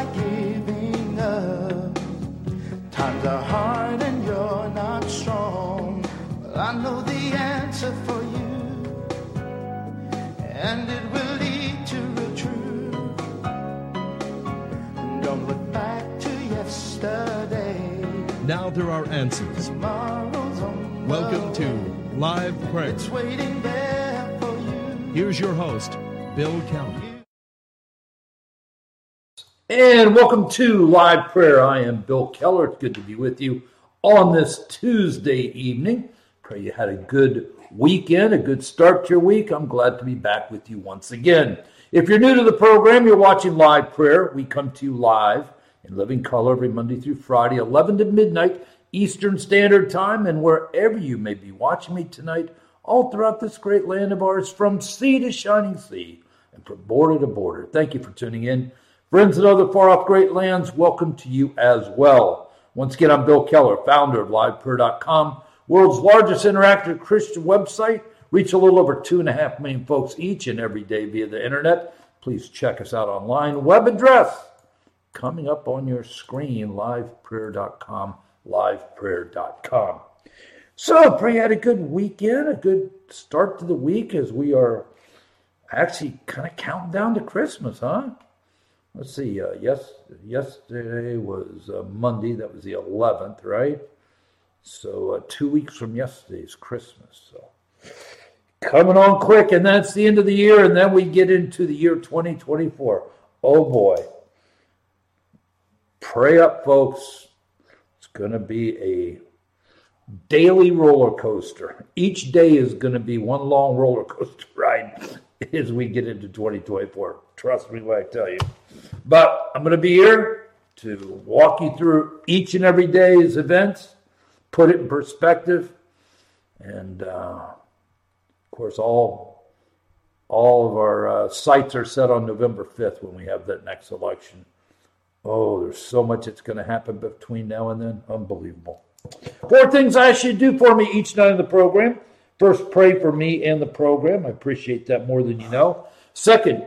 like giving up. Times are hard and you're not strong. Well, I know the answer for you, and it will lead to real truth. Don't look back to yesterday. Now there are answers. Tomorrow's on the Welcome to. Live Prayer. It's waiting there for you. Here's your host, Bill Keller. And welcome to Live Prayer. I am Bill Keller. It's good to be with you on this Tuesday evening. Pray you had a good weekend, a good start to your week. I'm glad to be back with you once again. If you're new to the program, you're watching Live Prayer. We come to you live in living color every Monday through Friday, 11 to midnight Eastern Standard Time, and wherever you may be watching me tonight, all throughout this great land of ours, from sea to shining sea and from border to border. Thank you for tuning in. Friends in other far off great lands, welcome to you as well. Once again, I'm Bill Keller, founder of LivePrayer.com, world's largest interactive Christian website. Reach a little over two and a half million folks each and every day via the internet. Please check us out online. Web address coming up on your screen, liveprayer.com, liveprayer.com. So, pray you had a good weekend, a good start to the week as we are actually kind of counting down to Christmas, huh? Let's see. Uh, yes, yesterday was uh, Monday. That was the 11th, right? So uh, two weeks from yesterday's Christmas. So coming on quick, and that's the end of the year, and then we get into the year 2024. Oh boy! Pray up, folks. It's going to be a daily roller coaster. Each day is going to be one long roller coaster as we get into 2024. Trust me when I tell you. But I'm going to be here to walk you through each and every day's events, put it in perspective, and uh, of course, all all of our uh, sights are set on November 5th when we have that next election. Oh, there's so much that's going to happen between now and then. Unbelievable. Four things I should do for me each night in the program. First, pray for me and the program. I appreciate that more than you know. Second,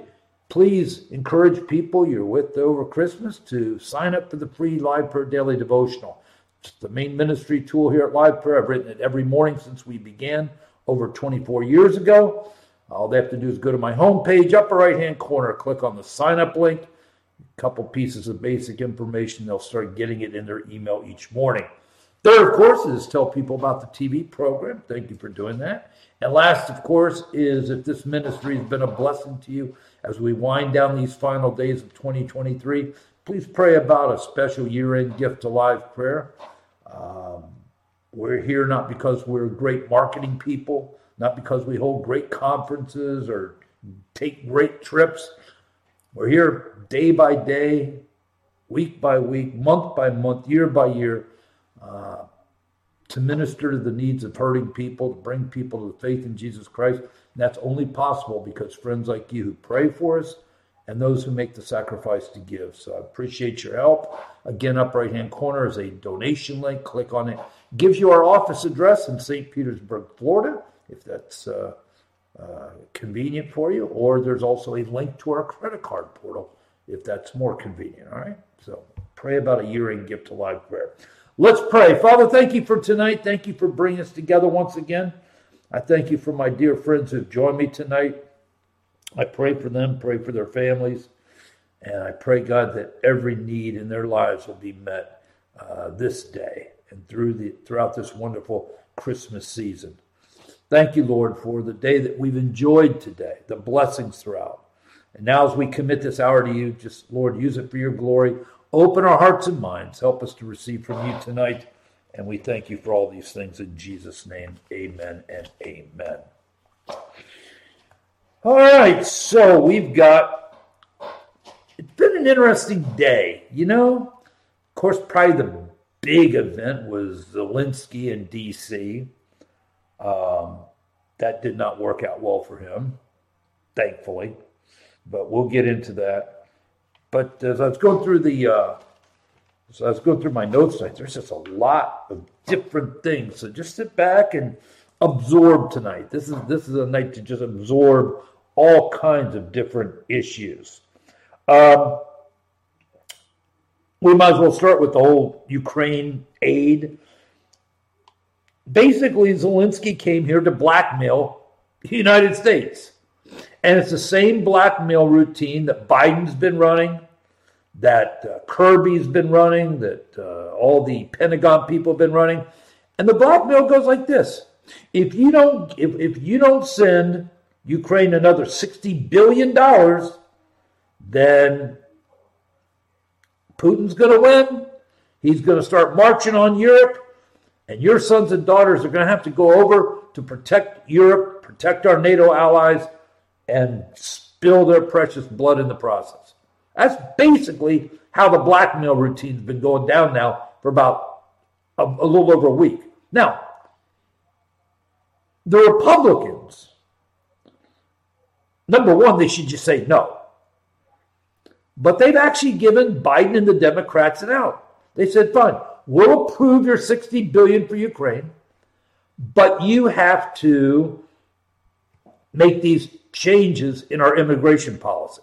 please encourage people you're with over Christmas to sign up for the free Live Prayer Daily Devotional. It's the main ministry tool here at Live Prayer. I've written it every morning since we began over 24 years ago. All they have to do is go to my homepage, upper right hand corner, click on the sign up link. A couple pieces of basic information. They'll start getting it in their email each morning. Third, of course, is tell people about the TV program. Thank you for doing that. And last, of course, is if this ministry has been a blessing to you as we wind down these final days of 2023, please pray about a special year end gift to live prayer. Um, we're here not because we're great marketing people, not because we hold great conferences or take great trips. We're here day by day, week by week, month by month, year by year uh, to minister to the needs of hurting people, to bring people to the faith in Jesus Christ. And that's only possible because friends like you who pray for us and those who make the sacrifice to give. So I appreciate your help. Again, up right hand corner is a donation link. Click on it. Gives you our office address in St. Petersburg, Florida, if that's uh, uh, convenient for you. Or there's also a link to our credit card portal if that's more convenient. All right. So pray about a year end gift to live prayer. Let's pray. Father, thank you for tonight. Thank you for bringing us together once again. I thank you for my dear friends who've joined me tonight. I pray for them, pray for their families, and I pray, God, that every need in their lives will be met uh, this day and through the throughout this wonderful Christmas season. Thank you, Lord, for the day that we've enjoyed today, the blessings throughout. And now, as we commit this hour to you, just Lord, use it for your glory. Open our hearts and minds. Help us to receive from you tonight. And we thank you for all these things in Jesus' name. Amen and amen. All right, so we've got, it's been an interesting day. You know, of course, probably the big event was Zelensky in D.C. Um, that did not work out well for him, thankfully, but we'll get into that. But as I was going through the, uh, I was going through my notes, like, there's just a lot of different things. So just sit back and absorb tonight. This is this is a night to just absorb all kinds of different issues. Um, we might as well start with the whole Ukraine aid. Basically, Zelensky came here to blackmail the United States. And it's the same blackmail routine that Biden's been running, that uh, Kirby's been running, that uh, all the Pentagon people have been running. And the blackmail goes like this. If you don't if, if you don't send Ukraine another 60 billion dollars, then Putin's going to win. He's going to start marching on Europe, and your sons and daughters are going to have to go over to protect Europe, protect our NATO allies, and spill their precious blood in the process. That's basically how the blackmail routine's been going down now for about a, a little over a week. Now, the Republicans, number one, they should just say no. But they've actually given Biden and the Democrats an out. They said, fine, we'll approve your 60 billion for Ukraine, but you have to make these changes in our immigration policy.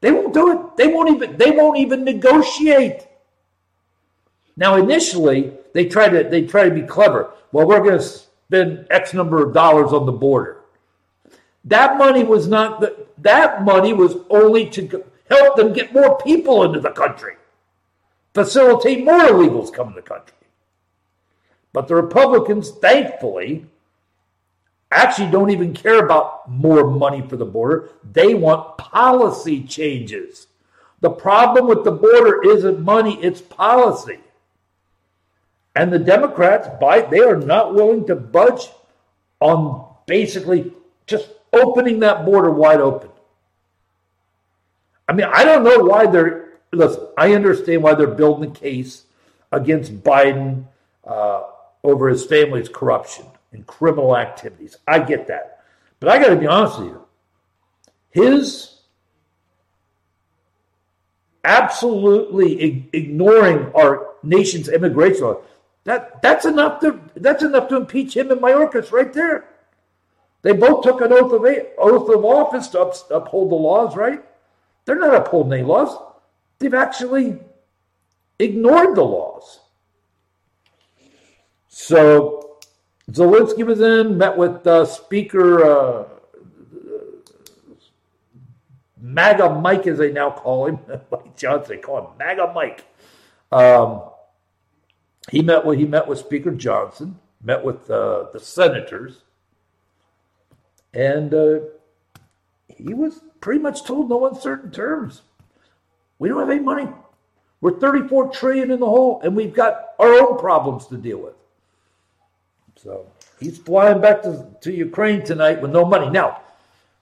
They won't do it. They won't even they won't even negotiate. Now initially they try to they try to be clever. Well, we're going to spend X number of dollars on the border. That money was not the, that money was only to help them get more people into the country, facilitate more illegals coming to the country. But the Republicans, thankfully, actually don't even care about more money for the border. They want policy changes. The problem with the border isn't money, it's policy. And the Democrats, by they are not willing to budge on basically just opening that border wide open. I mean, I don't know why they're listen. I understand why they're building the case against Biden uh, over his family's corruption and criminal activities. I get that. But I got to be honest with you. His absolutely ignoring our nation's immigration law, that, that's enough to that's enough to impeach him and Mayorkas right there. They both took an oath of oath of office to up, uphold the laws, right? They're not upholding any laws. They've actually ignored the laws. So Zelensky was in, met with uh, Speaker uh, MAGA Mike, as they now call him. Mike Johnson, they call him MAGA Mike. Um, he met with he met with Speaker Johnson, met with uh, the senators, and uh, he was pretty much told no uncertain terms. We don't have any money. We're 34 trillion in the hole, and we've got our own problems to deal with. So he's flying back to, to Ukraine tonight with no money. Now,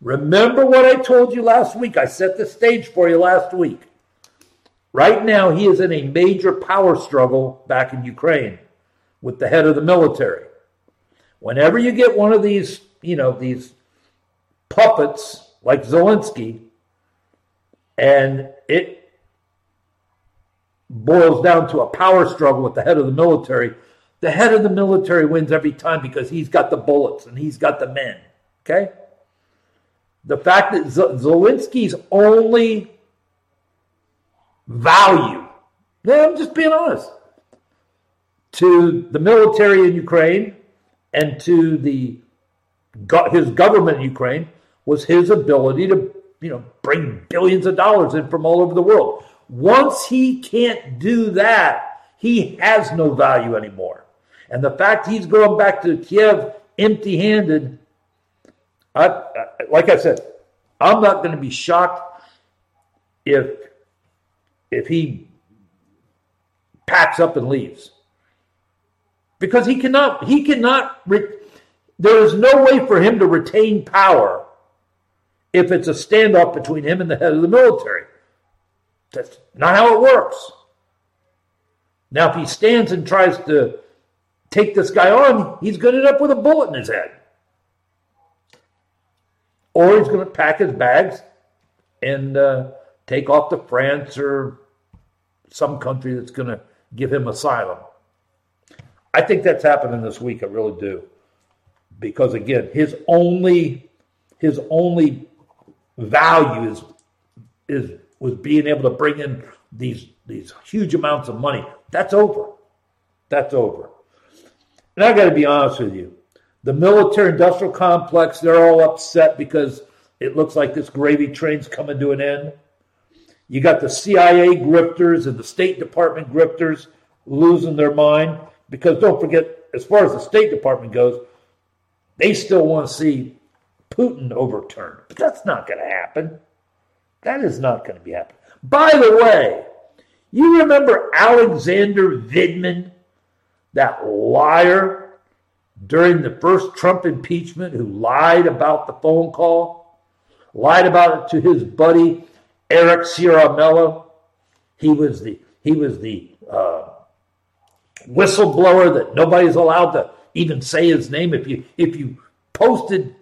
remember what I told you last week? I set the stage for you last week. Right now, he is in a major power struggle back in Ukraine with the head of the military. Whenever you get one of these, you know, these puppets like Zelensky, and it boils down to a power struggle with the head of the military, the head of the military wins every time because he's got the bullets and he's got the men. Okay? The fact that Zelensky's only value, yeah, I'm just being honest, to the military in Ukraine and to the his government in Ukraine was his ability to, you know, bring billions of dollars in from all over the world. Once he can't do that, he has no value anymore. And the fact he's going back to Kiev empty handed, like I said, I'm not going to be shocked if if he packs up and leaves. Because he cannot he cannot re- there is no way for him to retain power if it's a standoff between him and the head of the military. That's not how it works. Now if he stands and tries to take this guy on, he's going to end up with a bullet in his head. Or he's going to pack his bags and uh, take off to France or some country that's going to give him asylum. I think that's happening this week. I really do, because again, his only his only value is is was being able to bring in these these huge amounts of money. That's over. That's over. And I got to be honest with you, the military industrial complex, they're all upset because it looks like this gravy train's coming to an end. You got the CIA grifters and the State Department grifters losing their mind because don't forget, as far as the State Department goes, they still want to see Putin overturned. But that's not going to happen. That is not going to be happening. By the way, you remember Alexander Vindman, that liar during the first Trump impeachment who lied about the phone call, lied about it to his buddy Eric Ciaramella. He was the he was the uh, whistleblower that nobody's allowed to even say his name. If you if you posted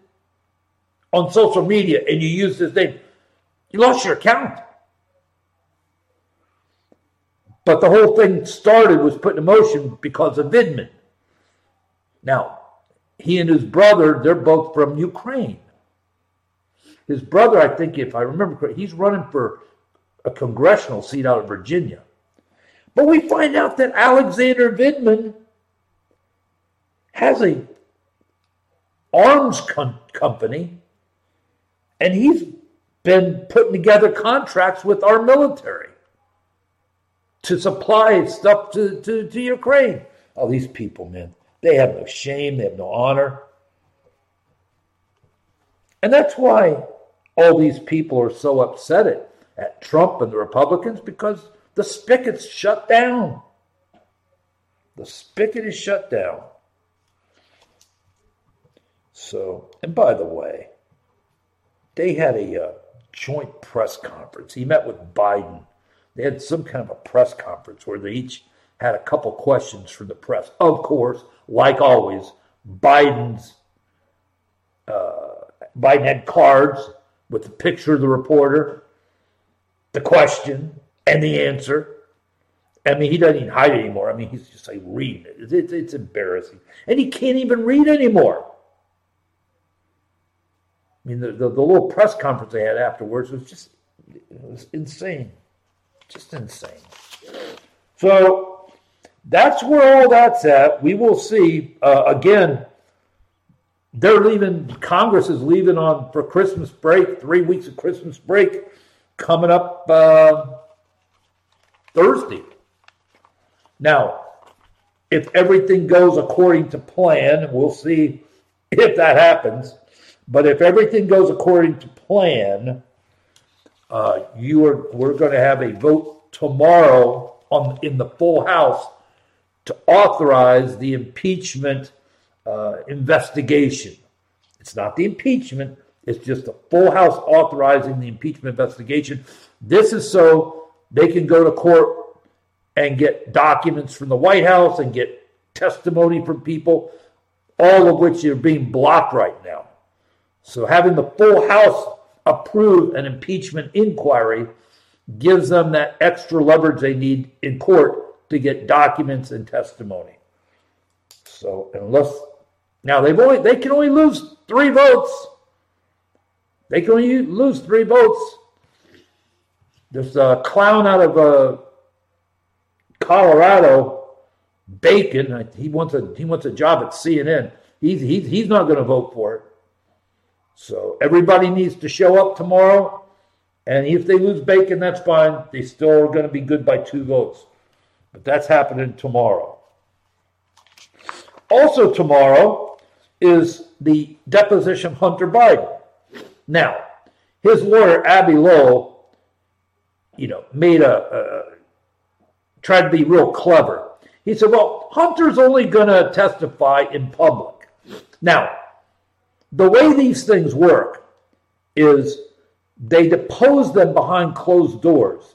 on social media and you used his name, you lost your account. But the whole thing started was put in motion because of Vindman. Now, he and his brother, they're both from Ukraine. His brother, I think, if I remember correctly, he's running for a congressional seat out of Virginia. But we find out that Alexander Vindman has a arms com- company, and he's been putting together contracts with our military to supply stuff to, to, to Ukraine. All these people, man, they have no shame, they have no honor. And that's why all these people are so upset at, at Trump and the Republicans because the spigot's shut down. The spigot is shut down. So, and by the way, they had a uh, joint press conference. He met with Biden. They had some kind of a press conference where they each had a couple questions from the press. Of course, like always, Biden's uh, Biden had cards with the picture of the reporter, the question, and the answer. I mean, he doesn't even hide anymore. I mean, he's just like reading it. It's, it's, it's embarrassing. And he can't even read anymore. I mean, the, the, the, little press conference they had afterwards was just it was insane. Just insane. So that's where all that's at. We will see. Uh, again, they're leaving, Congress is leaving on for Christmas break, three weeks of Christmas break coming up uh, Thursday. Now, if everything goes according to plan, we'll see if that happens. But if everything goes according to plan, uh, you are we're going to have a vote tomorrow on in the full House to authorize the impeachment uh, investigation. It's not the impeachment; it's just the full House authorizing the impeachment investigation. This is so they can go to court and get documents from the White House and get testimony from people, all of which are being blocked right now. So having the full House approve an impeachment inquiry gives them that extra leverage they need in court to get documents and testimony. So unless now they've only they can only lose three votes. They can only lose three votes. There's a clown out of uh, Colorado, Bacon. He wants a he wants a job at CNN. He's he's he's not going to vote for it. So everybody needs to show up tomorrow. And if they lose Bacon, that's fine. They still are going to be good by two votes. But that's happening tomorrow. Also, tomorrow is the deposition Hunter Biden. Now, his lawyer, Abbe Lowell, you know, made a, a tried to be real clever. He said, well, Hunter's only going to testify in public. Now, the way these things work is they depose them behind closed doors.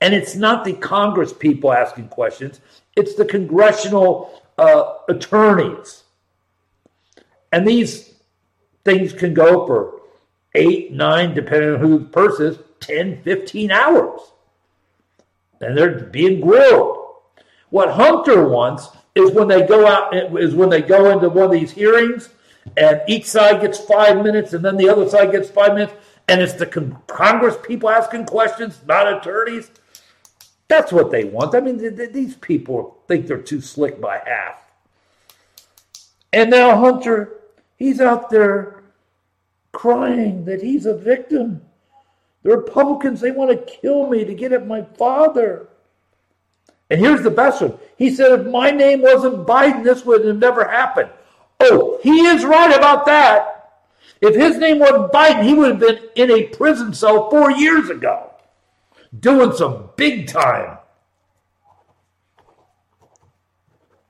And it's not the Congress people asking questions, it's the congressional uh, attorneys. And these things can go for eight, nine, depending on who the person is, 10, 15 hours. And they're being grilled. What Hunter wants is when they go out, is when they go into one of these hearings and each side gets five minutes, and then the other side gets five minutes, and it's the con- Congress people asking questions, not attorneys. That's what they want. I mean, th- th- these people think they're too slick by half. And now Hunter, he's out there crying that he's a victim. The Republicans, they want to kill me to get at my father. And here's the best one. He said, if my name wasn't Biden, this would have never happened. Oh, he is right about that. If his name wasn't Biden, he would have been in a prison cell four years ago, doing some big time.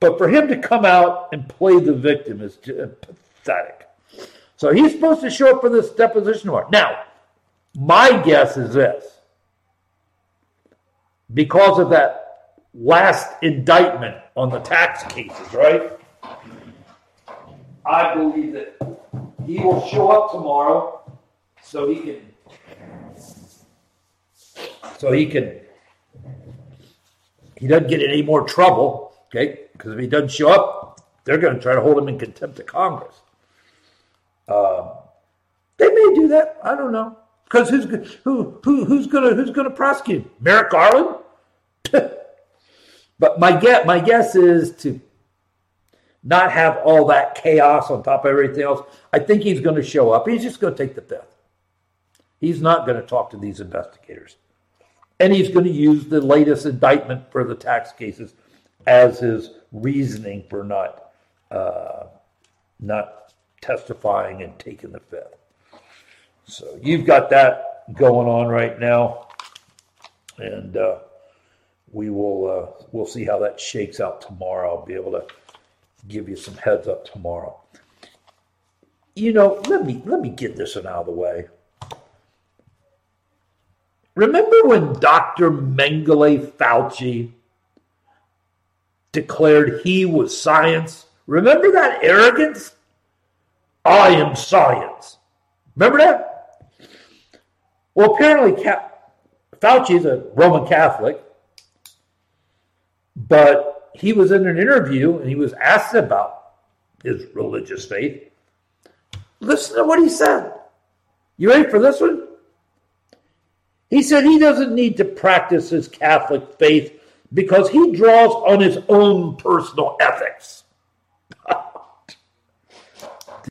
But for him to come out and play the victim is uh, pathetic. So he's supposed to show up for this deposition tomorrow. Now, my guess is this because of that last indictment on the tax cases, right? I believe that he will show up tomorrow so he can so he can he doesn't get any more trouble, okay? Because if he doesn't show up, they're going to try to hold him in contempt of Congress. Uh, they may do that. I don't know. Because who's who, who who's gonna who's gonna prosecute? Merrick Garland? but my guess my guess is to not have all that chaos on top of everything else. I think he's going to show up. He's just going to take the fifth. He's not going to talk to these investigators. And he's going to use the latest indictment for the tax cases as his reasoning for not uh, not testifying and taking the fifth. So you've got that going on right now, and uh, we will uh, we'll see how that shakes out tomorrow. I'll be able to give you some heads up tomorrow. You know, let me let me get this one out of the way. Remember when Dr. Mengele Fauci declared he was science? Remember that arrogance? I am science. Remember that? Well, apparently, Fauci is a Roman Catholic, but he was in an interview and he was asked about his religious faith. Listen to what he said. You ready for this one? He said he doesn't need to practice his Catholic faith because he draws on his own personal ethics.